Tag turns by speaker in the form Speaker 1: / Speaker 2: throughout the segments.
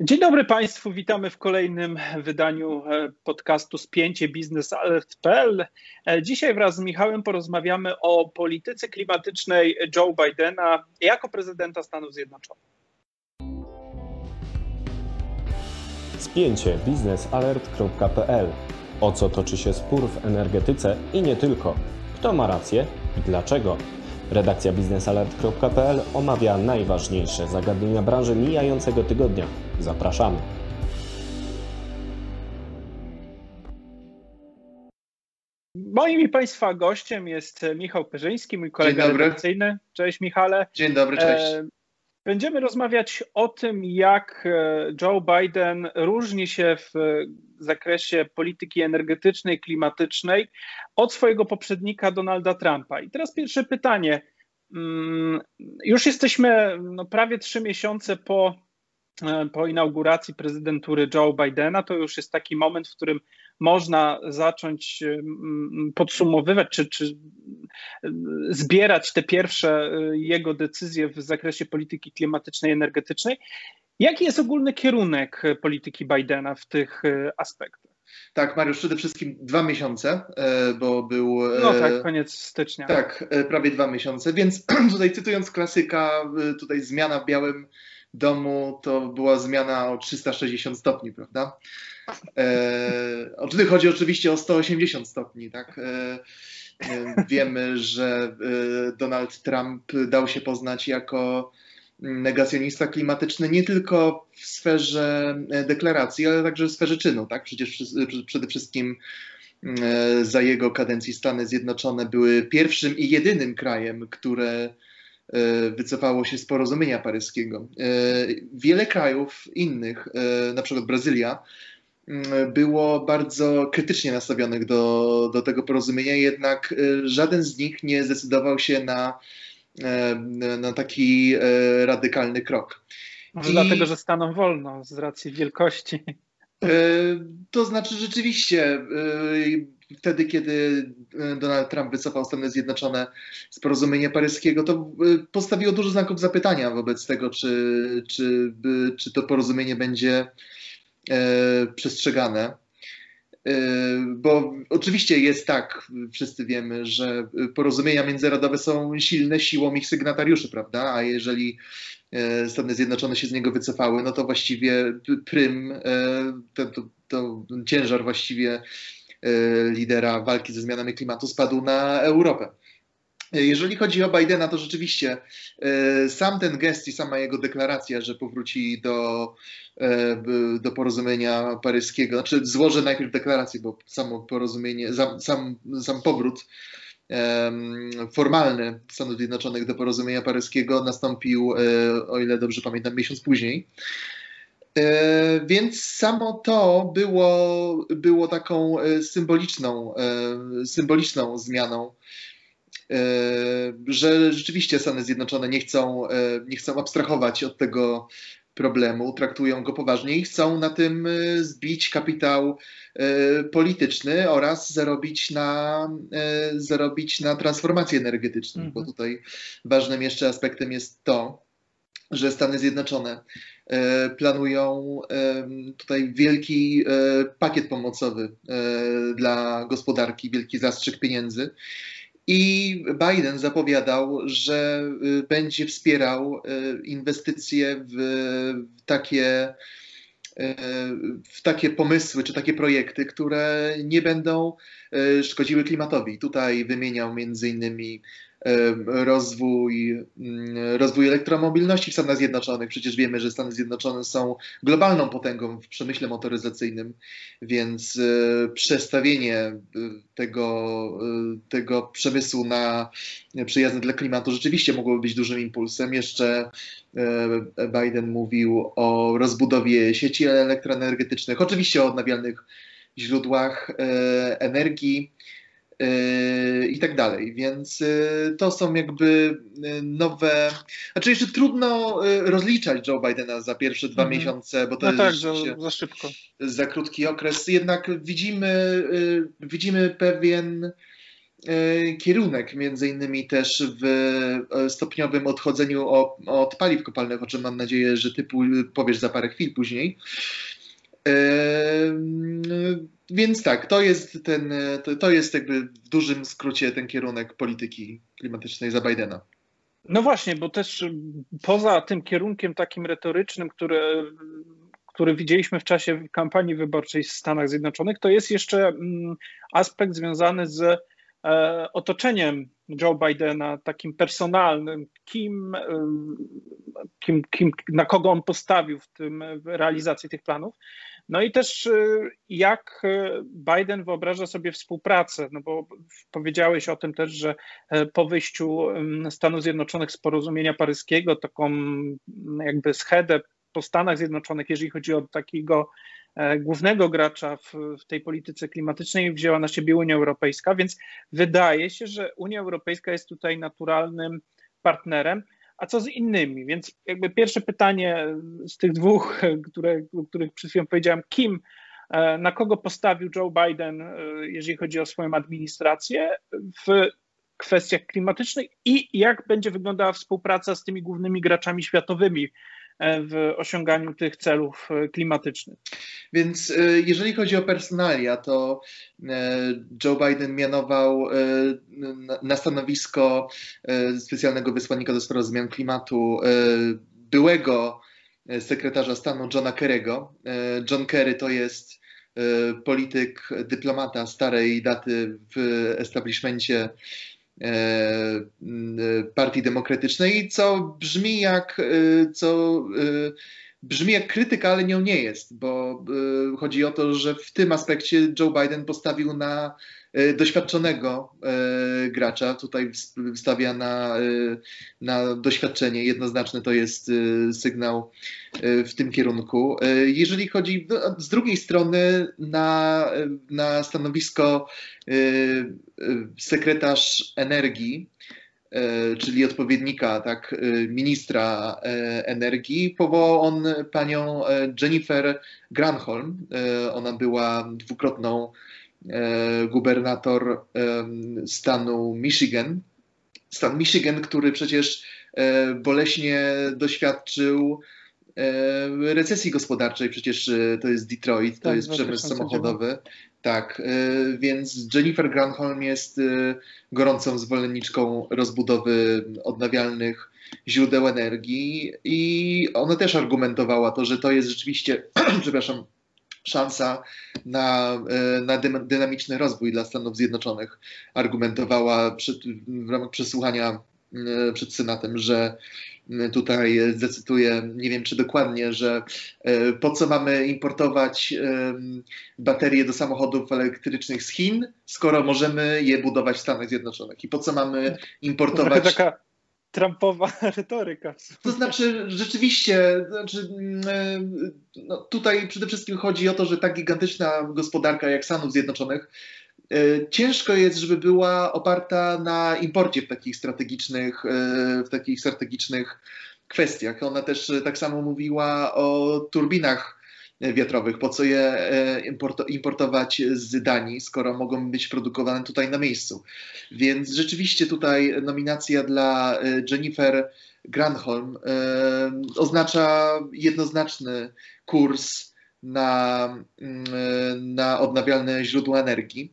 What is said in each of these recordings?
Speaker 1: Dzień dobry Państwu, witamy w kolejnym wydaniu e, podcastu Spięcie Biznesalert.pl. E, dzisiaj wraz z Michałem porozmawiamy o polityce klimatycznej Joe Bidena jako prezydenta Stanów Zjednoczonych.
Speaker 2: Spięcie biznesalert.pl O co toczy się spór w energetyce i nie tylko? Kto ma rację i dlaczego? Redakcja biznesalert.pl omawia najważniejsze zagadnienia branży mijającego tygodnia. Zapraszamy.
Speaker 1: Moim i Państwa gościem jest Michał Perzyński, mój kolega redakcyjny. Cześć Michale.
Speaker 3: Dzień dobry, cześć. E,
Speaker 1: będziemy rozmawiać o tym, jak e, Joe Biden różni się w zakresie polityki energetycznej, klimatycznej od swojego poprzednika Donalda Trumpa. I teraz pierwsze pytanie. Mm, już jesteśmy no, prawie trzy miesiące po E, po inauguracji prezydentury Joe Bidena, to już jest taki moment, w którym można zacząć e, podsumowywać czy, czy e, zbierać te pierwsze jego decyzje w zakresie polityki klimatycznej, energetycznej. Jaki jest ogólny kierunek polityki Bidena w tych aspektach?
Speaker 3: Tak, Mariusz, przede wszystkim dwa miesiące, bo był.
Speaker 1: No tak, koniec stycznia.
Speaker 3: Tak, prawie dwa miesiące, więc tutaj cytując klasyka, tutaj zmiana w białym domu to była zmiana o 360 stopni, prawda? E, chodzi oczywiście o 180 stopni, tak? E, e, wiemy, że e, Donald Trump dał się poznać jako negacjonista klimatyczny nie tylko w sferze deklaracji, ale także w sferze czynu, tak? Przecież przede wszystkim e, za jego kadencji Stany Zjednoczone były pierwszym i jedynym krajem, które E, wycofało się z porozumienia paryskiego. E, wiele krajów innych, e, na przykład Brazylia, było bardzo krytycznie nastawionych do, do tego porozumienia, jednak żaden z nich nie zdecydował się na, na taki radykalny krok.
Speaker 1: Może I... dlatego, że staną wolno z racji wielkości.
Speaker 3: To znaczy rzeczywiście wtedy, kiedy e, Donald Trump wycofał Stany Zjednoczone z porozumienia paryskiego, to e, postawiło dużo znaków zapytania wobec tego, czy, czy, czy to porozumienie będzie e, przestrzegane. Bo oczywiście jest tak, wszyscy wiemy, że porozumienia międzynarodowe są silne siłą ich sygnatariuszy, prawda? A jeżeli Stany Zjednoczone się z niego wycofały, no to właściwie prym, to, to, to ciężar właściwie lidera walki ze zmianami klimatu spadł na Europę. E, jeżeli chodzi o Bidena, to rzeczywiście e, sam ten gest i sama jego deklaracja, że powróci do, do porozumienia paryskiego, znaczy złożę najpierw deklarację, bo samo porozumienie, sam, sam powrót formalny Stanów Zjednoczonych do porozumienia paryskiego nastąpił, o ile dobrze pamiętam, miesiąc później. E, więc samo to było, było taką e, symboliczną, e, symboliczną zmianą, że rzeczywiście Stany Zjednoczone nie chcą, nie chcą abstrahować od tego problemu, traktują go poważnie i chcą na tym zbić kapitał polityczny oraz zarobić na, zarobić na transformacji energetycznej, mhm. bo tutaj ważnym jeszcze aspektem jest to, że Stany Zjednoczone planują tutaj wielki e, pakiet pomocowy e, dla gospodarki, wielki zastrzyk pieniędzy. I Biden zapowiadał, że będzie wspierał inwestycje w takie, w takie pomysły czy takie projekty, które nie będą szkodziły klimatowi. Tutaj wymieniał między innymi rozwój, mm, rozwój elektromobilności w Stanach Zjednoczonych. Przecież wiemy, że Stany Zjednoczone są globalną potęgą w przemyśle motoryzacyjnym, więc e, przestawienie e, tego, e, tego przemysłu na przyjazny dla klimatu rzeczywiście mogłoby być dużym impulsem. Jeszcze Biden mówił o rozbudowie sieci elektroenergetycznych, oczywiście o odnawialnych źródłach energii i tak dalej. Więc yy, to są jakby yy, nowe. Znaczy, jeszcze trudno rozliczać Joe Bidena za pierwsze dwa mm -hmm. miesiące, bo to
Speaker 1: no
Speaker 3: jest
Speaker 1: tak, za, za szybko.
Speaker 3: Za krótki okres. Jednak widzimy, widzimy pewien kierunek, między innymi też w stopniowym odchodzeniu od paliw kopalnych, o czym mam nadzieję, że ty powiesz za parę chwil później. Więc tak, to jest ten, to, to jest jakby w dużym skrócie ten kierunek polityki klimatycznej za Bidena.
Speaker 1: No właśnie, bo też poza tym kierunkiem takim retorycznym, który, widzieliśmy w czasie kampanii wyborczej w Stanach Zjednoczonych, to jest jeszcze mm, aspekt związany z e, otoczeniem Joe Bidena, takim personalnym, kim, e, kim, kim, na kogo on postawił w tym w realizacji tych planów. No i też y, jak y, Biden wyobraża sobie współpracę, no bo powiedziałeś o tym też, że e, po wyjściu Stanów Zjednoczonych z porozumienia paryskiego, taką jakby schedę po Stanach Zjednoczonych, jeżeli chodzi o takiego e, głównego gracza w, w, tej polityce klimatycznej wzięła na siebie Unia Europejska, więc wydaje się, że Unia Europejska jest tutaj naturalnym partnerem a co z innymi? Więc jakby pierwsze pytanie z tych dwóch, które, o których przed chwilą powiedziałem, kim, e, na kogo postawił Joe Biden, e, jeżeli chodzi o swoją administrację w kwestiach klimatycznych i jak będzie wyglądała współpraca z tymi głównymi graczami światowymi w osiąganiu tych celów e, klimatycznych.
Speaker 3: Więc e, jeżeli chodzi o personalia, to Joe Biden mianował na stanowisko specjalnego wysłannika do spraw zmian klimatu byłego sekretarza stanu Johna Kerry'ego. John Kerry to jest polityk, dyplomata starej daty w establishmencie E, e, Partii Demokratycznej, co brzmi jak, e, co brzmi jak krytyka, ale nią nie jest, bo chodzi o to, że w tym aspekcie Joe Biden postawił na E, doświadczonego e, gracza. Tutaj stawia na, na doświadczenie. Jednoznaczne to jest sygnał w tym kierunku. Jeżeli chodzi no, z drugiej strony na, na stanowisko sekretarz energii, czyli odpowiednika tak, ministra energii, powołał on panią Jennifer Granholm. Ona była dwukrotną E, gubernator stanu Michigan. Stan Michigan, który przecież e, boleśnie doświadczył e, recesji gospodarczej, przecież to jest Detroit, to tak, jest przemysł samochodowy. Tak, więc Jennifer Granholm jest gorącą zwolenniczką rozbudowy odnawialnych źródeł energii i ona też argumentowała to, że to jest rzeczywiście, przepraszam, szansa na, e, na dynamiczny rozwój dla Stanów Zjednoczonych. Argumentowała przed, w ramach przesłuchania e, przed Senatem, że tutaj zdecyduję, nie wiem czy dokładnie, że e, po co mamy importować baterie do samochodów elektrycznych z Chin, skoro możemy je budować w Stanach Zjednoczonych? I po co mamy importować.
Speaker 1: Taka Trumpowa retoryka.
Speaker 3: To znaczy, rzeczywiście, znaczy, mm, no, tutaj przede wszystkim chodzi o to, że tak gigantyczna gospodarka jak Stanów Zjednoczonych e, ciężko jest, żeby była oparta na imporcie w takich strategicznych, e, w takich strategicznych kwestiach. Ona też tak samo mówiła o turbinach wiatrowych. Po co je e, importować z Danii, skoro mogą być produkowane tutaj na miejscu? Więc rzeczywiście tutaj nominacja dla e, Jennifer Granholm e, oznacza jednoznaczny kurs na, mm, na odnawialne źródła energii.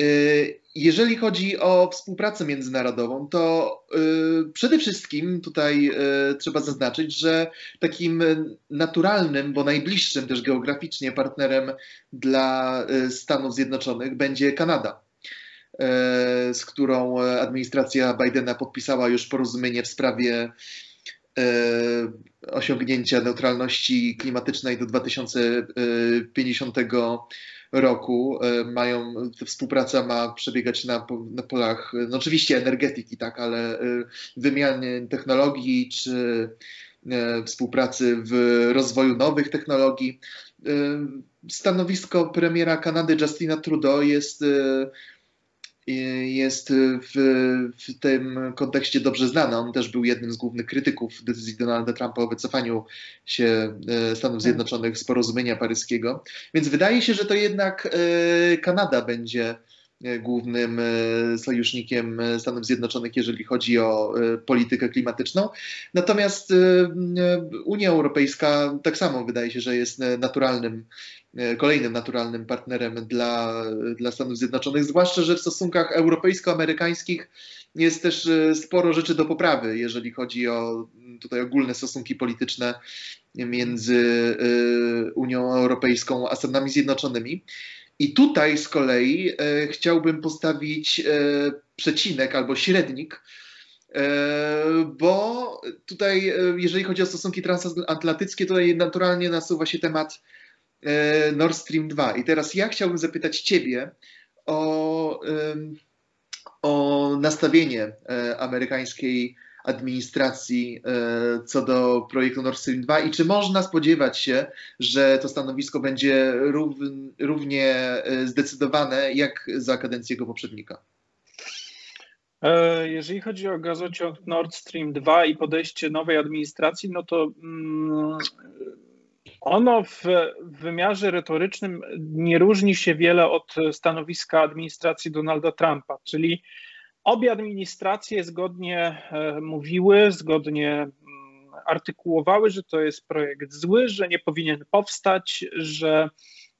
Speaker 3: Y, jeżeli chodzi o współpracę międzynarodową, to y, przede wszystkim tutaj y, trzeba zaznaczyć, że takim naturalnym, bo najbliższym też geograficznie partnerem dla Stanów Zjednoczonych będzie Kanada, z którą administracja Bidena podpisała już porozumienie w sprawie osiągnięcia neutralności klimatycznej do 2050 roku e, mają, współpraca ma przebiegać na, na polach, no oczywiście energetyki, tak, ale e, wymiany technologii czy e, współpracy w rozwoju nowych technologii. Stanowisko premiera Kanady Justina Trudeau jest jest w, w, tym kontekście dobrze znany. On też był jednym z głównych krytyków decyzji Donalda Trumpa o wycofaniu się e, Stanów tak. Zjednoczonych z porozumienia paryskiego. Więc wydaje się, że to jednak e, Kanada będzie głównym sojusznikiem Stanów Zjednoczonych, jeżeli chodzi o politykę klimatyczną. Natomiast Unia Europejska tak samo wydaje się, że jest naturalnym, kolejnym naturalnym partnerem dla, dla Stanów Zjednoczonych, zwłaszcza, że w stosunkach europejsko-amerykańskich jest też sporo rzeczy do poprawy, jeżeli chodzi o tutaj ogólne stosunki polityczne między Unią Europejską a Stanami Zjednoczonymi. I tutaj z kolei y, chciałbym postawić y, przecinek albo średnik, bo tutaj, jeżeli chodzi o stosunki transatlantyckie, tutaj naturalnie nasuwa się temat Nord Stream 2. I teraz ja chciałbym zapytać Ciebie o, o nastawienie amerykańskiej administracji e, co do projektu Nord Stream 2 i czy można spodziewać się, że to stanowisko będzie równie e, zdecydowane jak za kadencję jego poprzednika?
Speaker 1: E, jeżeli chodzi o gazociąg Nord Stream 2 i podejście nowej administracji, no to mm, ono w wymiarze retorycznym nie różni się wiele od stanowiska administracji Donalda Trumpa, czyli Obie administracje zgodnie e, mówiły, zgodnie mm, artykułowały, że to jest projekt zły, że nie powinien powstać, że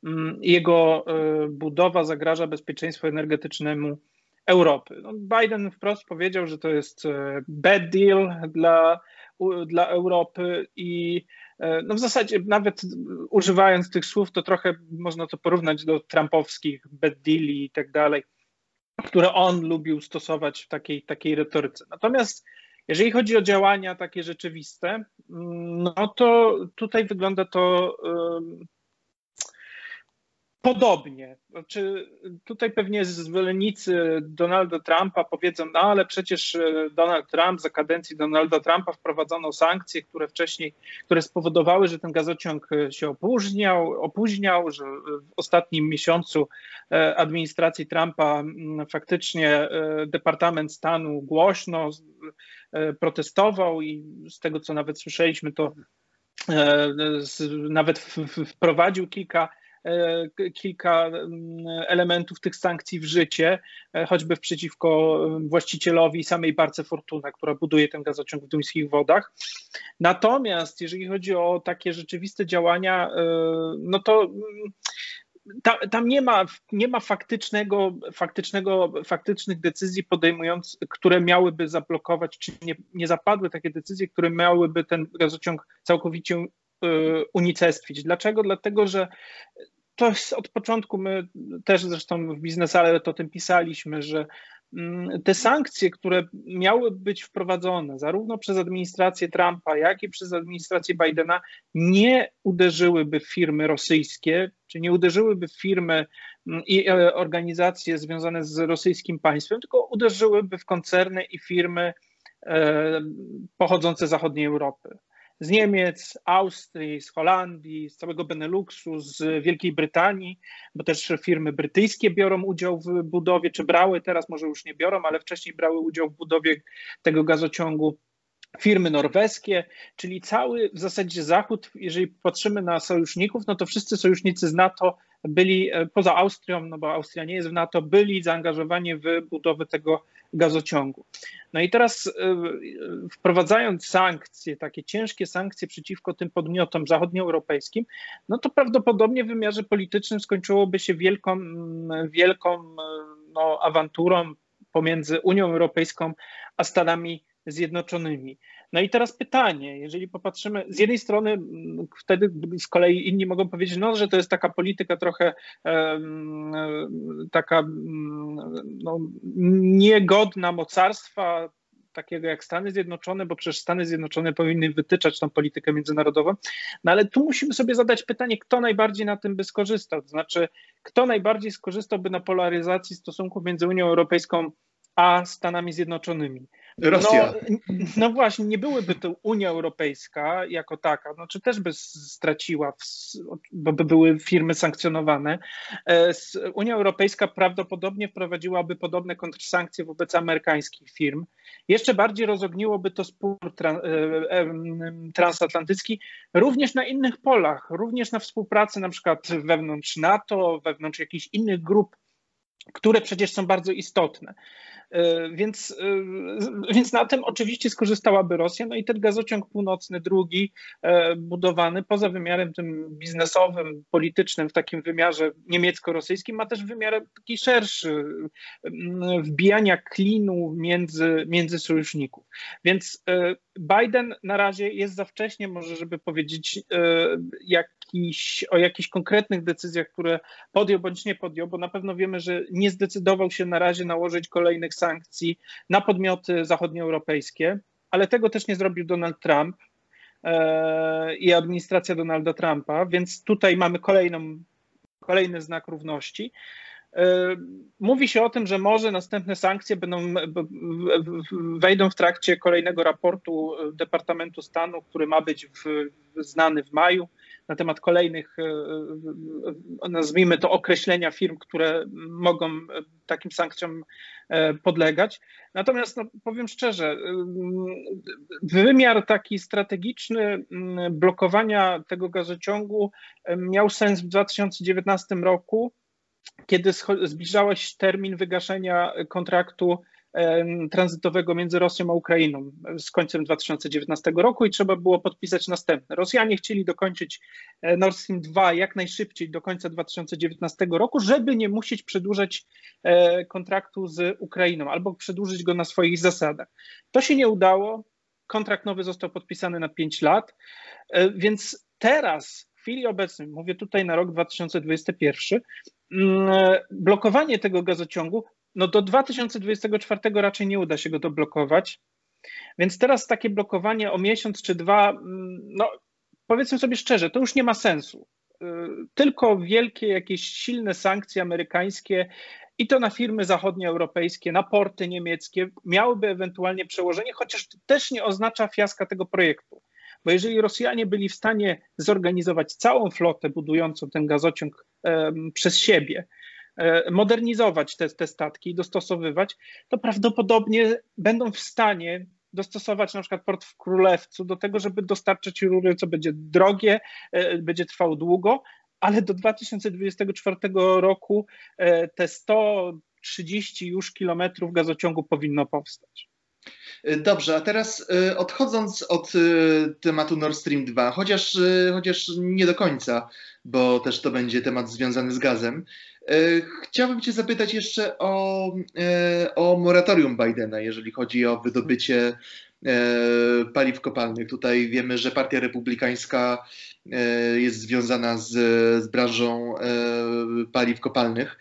Speaker 1: mm, jego e, budowa zagraża bezpieczeństwu energetycznemu Europy. No Biden wprost powiedział, że to jest e, bad deal dla, dla Europy i no w zasadzie nawet używając tych słów, to trochę można to porównać do trumpowskich bad deali i tak dalej które on lubił stosować w takiej, takiej retoryce. Natomiast jeżeli chodzi o działania takie rzeczywiste, no to tutaj wygląda to podobnie. Znaczy, tutaj pewnie zwolennicy Donalda Trumpa powiedzą, no ale przecież e, Donald Trump, za kadencji Donalda Trumpa wprowadzono sankcje, które wcześniej, które spowodowały, że ten gazociąg e, się opóźniał, opóźniał że w ostatnim miesiącu e, administracji Trumpa faktycznie Departament Stanu głośno protestował i z tego, co nawet słyszeliśmy, to nawet wprowadził kilka kilka mm, elementów tych sankcji w życie, e, choćby przeciwko mm, właścicielowi samej Barce Fortuna, która buduje ten gazociąg w duńskich wodach. Natomiast jeżeli chodzi o takie rzeczywiste działania, e, no to mm, tam, tam, nie ma, nie ma faktycznego, faktycznego, faktycznych decyzji podejmujących, które miałyby zablokować, czy nie, nie zapadły takie decyzje, które miałyby ten gazociąg całkowicie unicestwić. Dlaczego? Dlatego, że to jest od początku, my też zresztą w biznesale to o tym pisaliśmy, że mm, te sankcje, które miały być wprowadzone zarówno przez administrację Trumpa, jak i przez administrację Bidena, nie uderzyłyby w firmy rosyjskie, czy nie uderzyłyby w firmy mm, i e, organizacje związane z rosyjskim państwem, tylko uderzyłyby w koncerny i firmy e, pochodzące z zachodniej Europy z Niemiec, Austrii, z Holandii, z całego Beneluxu, z Wielkiej Brytanii, bo też firmy brytyjskie biorą udział w budowie, czy brały, teraz może już nie biorą, ale wcześniej brały udział w budowie tego gazociągu firmy norweskie, czyli cały w zasadzie Zachód, jeżeli patrzymy na sojuszników, no to wszyscy sojusznicy z NATO byli, e, poza Austrią, no bo Austria nie jest w NATO, byli zaangażowani w budowę tego gazociągu. No i teraz e, e, wprowadzając sankcje, takie ciężkie sankcje przeciwko tym podmiotom zachodnioeuropejskim, no to prawdopodobnie w wymiarze politycznym skończyłoby się wielką, wielką no, awanturą pomiędzy Unią Europejską a Stanami Zjednoczonymi. No i teraz pytanie, jeżeli popatrzymy, z jednej strony wtedy z kolei inni mogą powiedzieć, no, że to jest taka polityka trochę taka no, niegodna mocarstwa, takiego jak Stany Zjednoczone, bo przecież Stany Zjednoczone powinny wytyczać tą politykę międzynarodową. No ale tu musimy sobie zadać pytanie, kto najbardziej na tym by skorzystał. To znaczy, kto najbardziej skorzystałby na polaryzacji stosunków między Unią Europejską a Stanami Zjednoczonymi.
Speaker 3: Rosja.
Speaker 1: No, no, właśnie, nie byłyby to Unia Europejska jako taka, no, czy też by straciła, bo by były firmy sankcjonowane. E, Unia Europejska prawdopodobnie wprowadziłaby podobne kontrsankcje wobec amerykańskich firm. Jeszcze bardziej rozogniłoby to spór e, e, transatlantycki również na innych polach, również na współpracy na przykład wewnątrz NATO, wewnątrz jakichś innych grup które przecież są bardzo istotne. E, więc, e, więc na tym oczywiście skorzystałaby Rosja. No i ten gazociąg północny, drugi, e, budowany poza wymiarem tym biznesowym, politycznym, w takim wymiarze niemiecko-rosyjskim, ma też wymiar taki szerszy, wbijania klinu między, między sojuszników. Więc Biden na razie jest za wcześnie, może, żeby powiedzieć jakiś, o jakichś konkretnych decyzjach, które podjął bądź nie podjął, bo na pewno wiemy, że nie zdecydował się na razie nałożyć kolejnych sankcji na podmioty zachodnioeuropejskie, ale tego też nie zrobił Donald Trump e, i administracja Donalda Trumpa, więc tutaj mamy kolejną, kolejny znak równości. E, mówi się o tym, że może następne sankcje będą, wejdą w trakcie kolejnego raportu Departamentu Stanu, który ma być w, znany w maju na temat kolejnych, e, e, nazwijmy to, określenia firm, które mogą takim sankcjom podlegać. Natomiast no, powiem szczerze, wymiar taki strategiczny blokowania tego gazociągu miał sens w 2019 roku kiedy zbliżałeś termin wygaszenia kontraktu tranzytowego między Rosją a Ukrainą z końcem 2019 roku i trzeba było podpisać następne. Rosjanie chcieli dokończyć e, Nord Stream 2 jak najszybciej do końca 2019 roku, żeby nie musieć przedłużać e, kontraktu z Ukrainą albo przedłużyć go na swoich zasadach. To się nie udało. Kontrakt nowy został podpisany na 5 lat, e, więc teraz w chwili obecnej, mówię tutaj na rok 2021, Mm, blokowanie tego gazociągu, no do 2024 raczej nie uda się go doblokować. Więc teraz takie blokowanie o miesiąc czy dwa, mm, no powiedzmy sobie szczerze, to już nie ma sensu. Y, tylko wielkie, jakieś silne sankcje amerykańskie i to na firmy zachodnioeuropejskie, na porty niemieckie miałyby ewentualnie przełożenie, chociaż to też nie oznacza fiaska tego projektu. Bo jeżeli Rosjanie byli w stanie zorganizować całą flotę budującą ten gazociąg przez siebie, modernizować te, te statki dostosowywać, to prawdopodobnie będą w stanie dostosować na przykład port w Królewcu do tego, żeby dostarczać rury, co będzie drogie, e, będzie trwało długo, ale do 2024 roku e, te 130 już kilometrów gazociągu powinno powstać.
Speaker 3: Dobrze, a teraz odchodząc od tematu Nord Stream 2, chociaż, chociaż nie do końca, bo też to będzie temat związany z gazem, chciałbym Cię zapytać jeszcze o, o moratorium Bidena, jeżeli chodzi o wydobycie paliw kopalnych. Tutaj wiemy, że Partia Republikańska jest związana z, z branżą paliw kopalnych.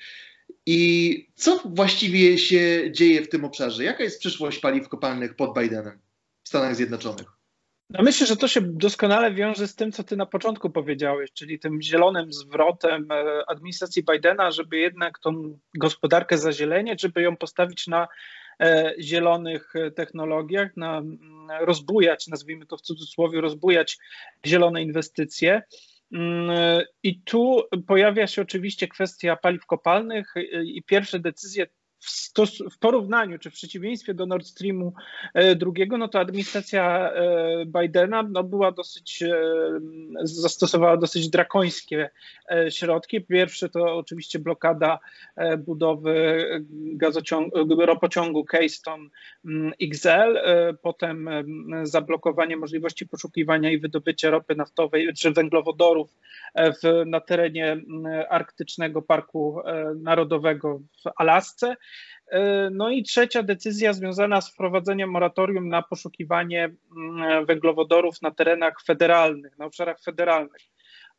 Speaker 3: I co właściwie się dzieje w tym obszarze? Jaka jest przyszłość paliw kopalnych pod Bidenem w Stanach Zjednoczonych?
Speaker 1: No myślę, że to się doskonale wiąże z tym, co ty na początku powiedziałeś, czyli tym zielonym zwrotem e, administracji Bidena, żeby jednak tą gospodarkę zazieleniać, żeby ją postawić na e, zielonych e, technologiach, na rozbujać, nazwijmy to w cudzysłowie, rozbujać zielone inwestycje. Mm, I tu pojawia się oczywiście kwestia paliw kopalnych i pierwsze decyzje w, w, porównaniu czy w przeciwieństwie do Nord Streamu e, drugiego, no to administracja e, Bidena no była dosyć, e, zastosowała dosyć drakońskie środki. Pierwsze to oczywiście blokada budowy ropociągu Keystone mm, XL, potem zablokowanie możliwości poszukiwania i wydobycia ropy naftowej czy węglowodorów w, na terenie mm, Arktycznego Parku Narodowego w Alasce. E, no i trzecia decyzja związana z wprowadzeniem moratorium na poszukiwanie mm, węglowodorów na terenach federalnych, na obszarach federalnych.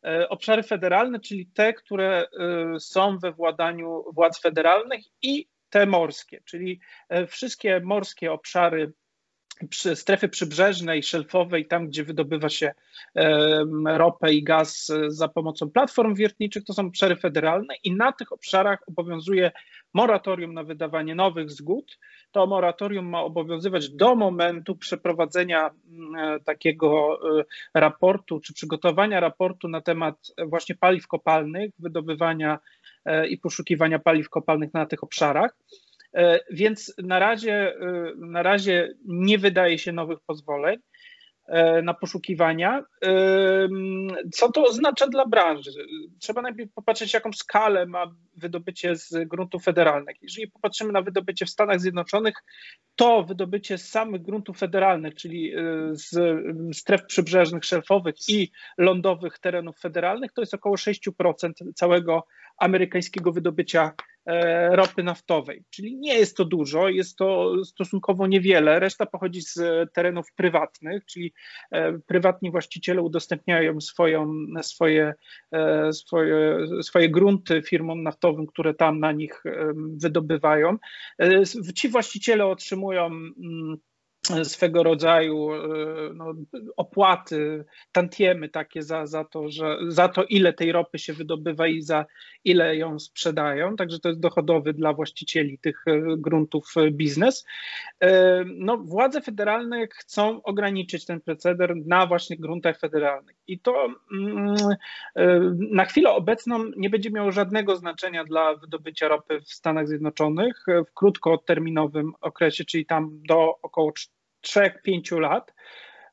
Speaker 1: E, obszary federalne, czyli te, które e, są we władaniu władz federalnych i te morskie, czyli wszystkie morskie obszary przy strefy przybrzeżnej, szelfowej, tam gdzie wydobywa się ropę i gaz za pomocą platform wiertniczych, to są obszary federalne i na tych obszarach obowiązuje moratorium na wydawanie nowych zgód. To moratorium ma obowiązywać do momentu przeprowadzenia mm, takiego e, raportu czy przygotowania raportu na temat właśnie paliw kopalnych, wydobywania e, i poszukiwania paliw kopalnych na tych obszarach. E, więc na razie, na razie nie wydaje się nowych pozwoleń. na poszukiwania. Co to oznacza dla branży? Trzeba najpierw popatrzeć, jaką skalę ma wydobycie z gruntów federalnych. Jeżeli popatrzymy na wydobycie w Stanach Zjednoczonych, to wydobycie z samych gruntów federalnych, czyli z stref przybrzeżnych, szelfowych i lądowych terenów federalnych, to jest około 6% całego amerykańskiego wydobycia e, ropy naftowej. Czyli nie jest to dużo, jest to stosunkowo niewiele. Reszta pochodzi z terenów prywatnych, czyli e, prywatni właściciele udostępniają swoją, swoje, e, swoje, swoje grunty firmom naftowym, które tam na nich wydobywają. Ci właściciele otrzymują mm, swego rodzaju e, no, opłaty, tantiemy takie za, za, to, że, za to, ile tej ropy się wydobywa i za ile ją sprzedają. Także to jest dochodowy dla właścicieli tych e, gruntów e, biznes. No, władze federalne chcą ograniczyć ten proceder na właśnie gruntach federalnych. I to mm, na chwilę obecną nie będzie miało żadnego znaczenia dla wydobycia ropy w Stanach Zjednoczonych w krótkoterminowym okresie, czyli tam do około 3-5 lat,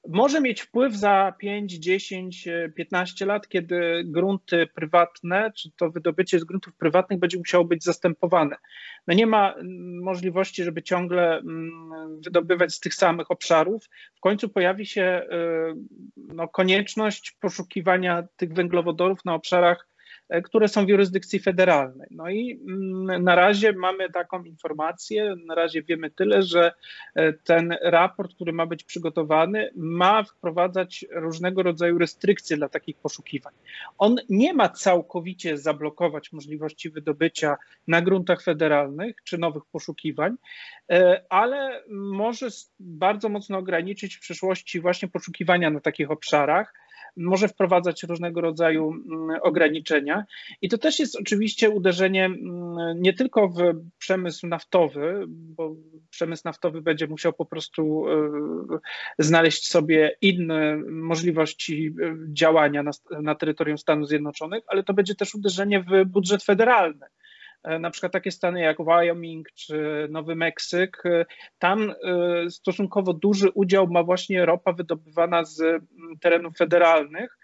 Speaker 1: może mieć wpływ za 5, 10, 15 lat, kiedy grunty prywatne, czy to wydobycie z gruntów prywatnych będzie musiało być zastępowane. No nie ma mm, możliwości, żeby ciągle mm, wydobywać z tych samych obszarów. W końcu pojawi się y, no, konieczność poszukiwania tych węglowodorów na obszarach E, które są w jurysdykcji federalnej. No i mm, na razie mamy taką informację, na razie wiemy tyle, że e, ten raport, który ma być przygotowany, ma wprowadzać różnego rodzaju restrykcje dla takich poszukiwań. On nie ma całkowicie zablokować możliwości wydobycia na gruntach federalnych czy nowych poszukiwań, e, ale może bardzo mocno ograniczyć w przyszłości właśnie poszukiwania na takich obszarach może wprowadzać różnego rodzaju mm, ograniczenia. I to też jest oczywiście uderzenie mm, nie tylko w przemysł naftowy, bo przemysł naftowy będzie musiał po prostu e, znaleźć sobie inne możliwości e, działania na, na terytorium Stanów Zjednoczonych, ale to będzie też uderzenie w budżet federalny. E, na przykład takie stany jak Wyoming czy Nowy Meksyk, e, tam e, stosunkowo duży udział ma właśnie ropa wydobywana z terenów federalnych.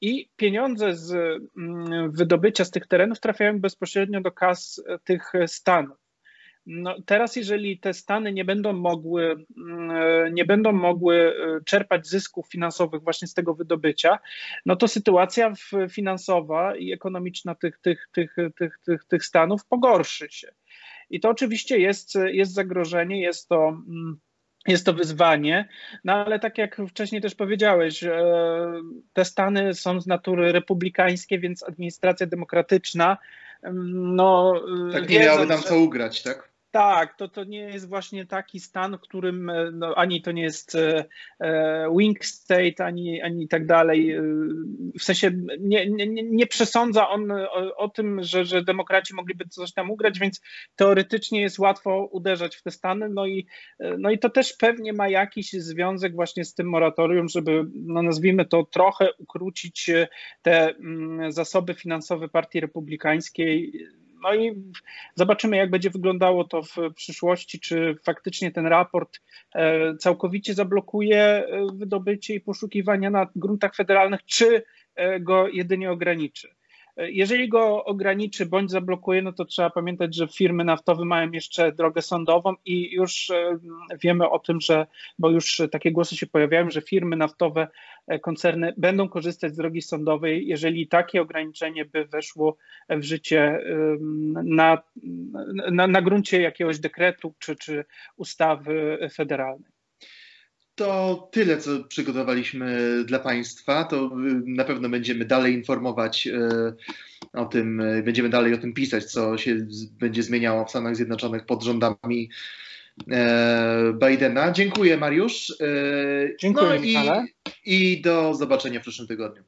Speaker 1: I pieniądze z wydobycia z tych terenów trafiają bezpośrednio do kas tych stanów. No, teraz, jeżeli te Stany nie będą mogły, mm, nie będą mogły e, czerpać zysków finansowych właśnie z tego wydobycia, no to sytuacja finansowa i ekonomiczna tych, tych, tych, tych, tych, tych Stanów pogorszy się. I to oczywiście jest, jest zagrożenie, jest to. Mm, jest to wyzwanie, no ale tak jak wcześniej też powiedziałeś, te Stany są z natury republikańskie, więc administracja demokratyczna. Mm, no,
Speaker 3: tak nie miałaby tam co ugrać, tak?
Speaker 1: Tak, to, to nie jest właśnie taki stan, w którym e, no, ani to nie jest e, e, wing state, ani, ani tak dalej. W sensie nie, nie, nie przesądza on o, o, tym, że, że demokraci mogliby coś tam ugrać, więc teoretycznie jest łatwo uderzać w te stany. No i, no i to też pewnie ma jakiś związek właśnie z tym moratorium, żeby, no nazwijmy to, trochę ukrócić te mm, zasoby finansowe Partii Republikańskiej no i zobaczymy, jak będzie wyglądało to w przyszłości, czy faktycznie ten raport e, całkowicie zablokuje e, wydobycie i poszukiwania na gruntach federalnych, czy e, go jedynie ograniczy. Jeżeli go ograniczy bądź zablokuje, no to trzeba pamiętać, że firmy naftowe mają jeszcze drogę sądową i już e, wiemy o tym, że, bo już takie głosy się pojawiają, że firmy naftowe, e, koncerny będą korzystać z drogi sądowej, jeżeli takie ograniczenie by weszło w życie na, na, na gruncie jakiegoś dekretu czy, czy ustawy federalnej.
Speaker 3: To tyle, co przygotowaliśmy dla Państwa. To y, na pewno będziemy dalej informować y, o tym, y, będziemy dalej o tym pisać, co się będzie zmieniało w Stanach Zjednoczonych pod rządami Bidena. Dziękuję, Mariusz.
Speaker 1: Dziękuję, no
Speaker 3: i, I do zobaczenia w przyszłym tygodniu.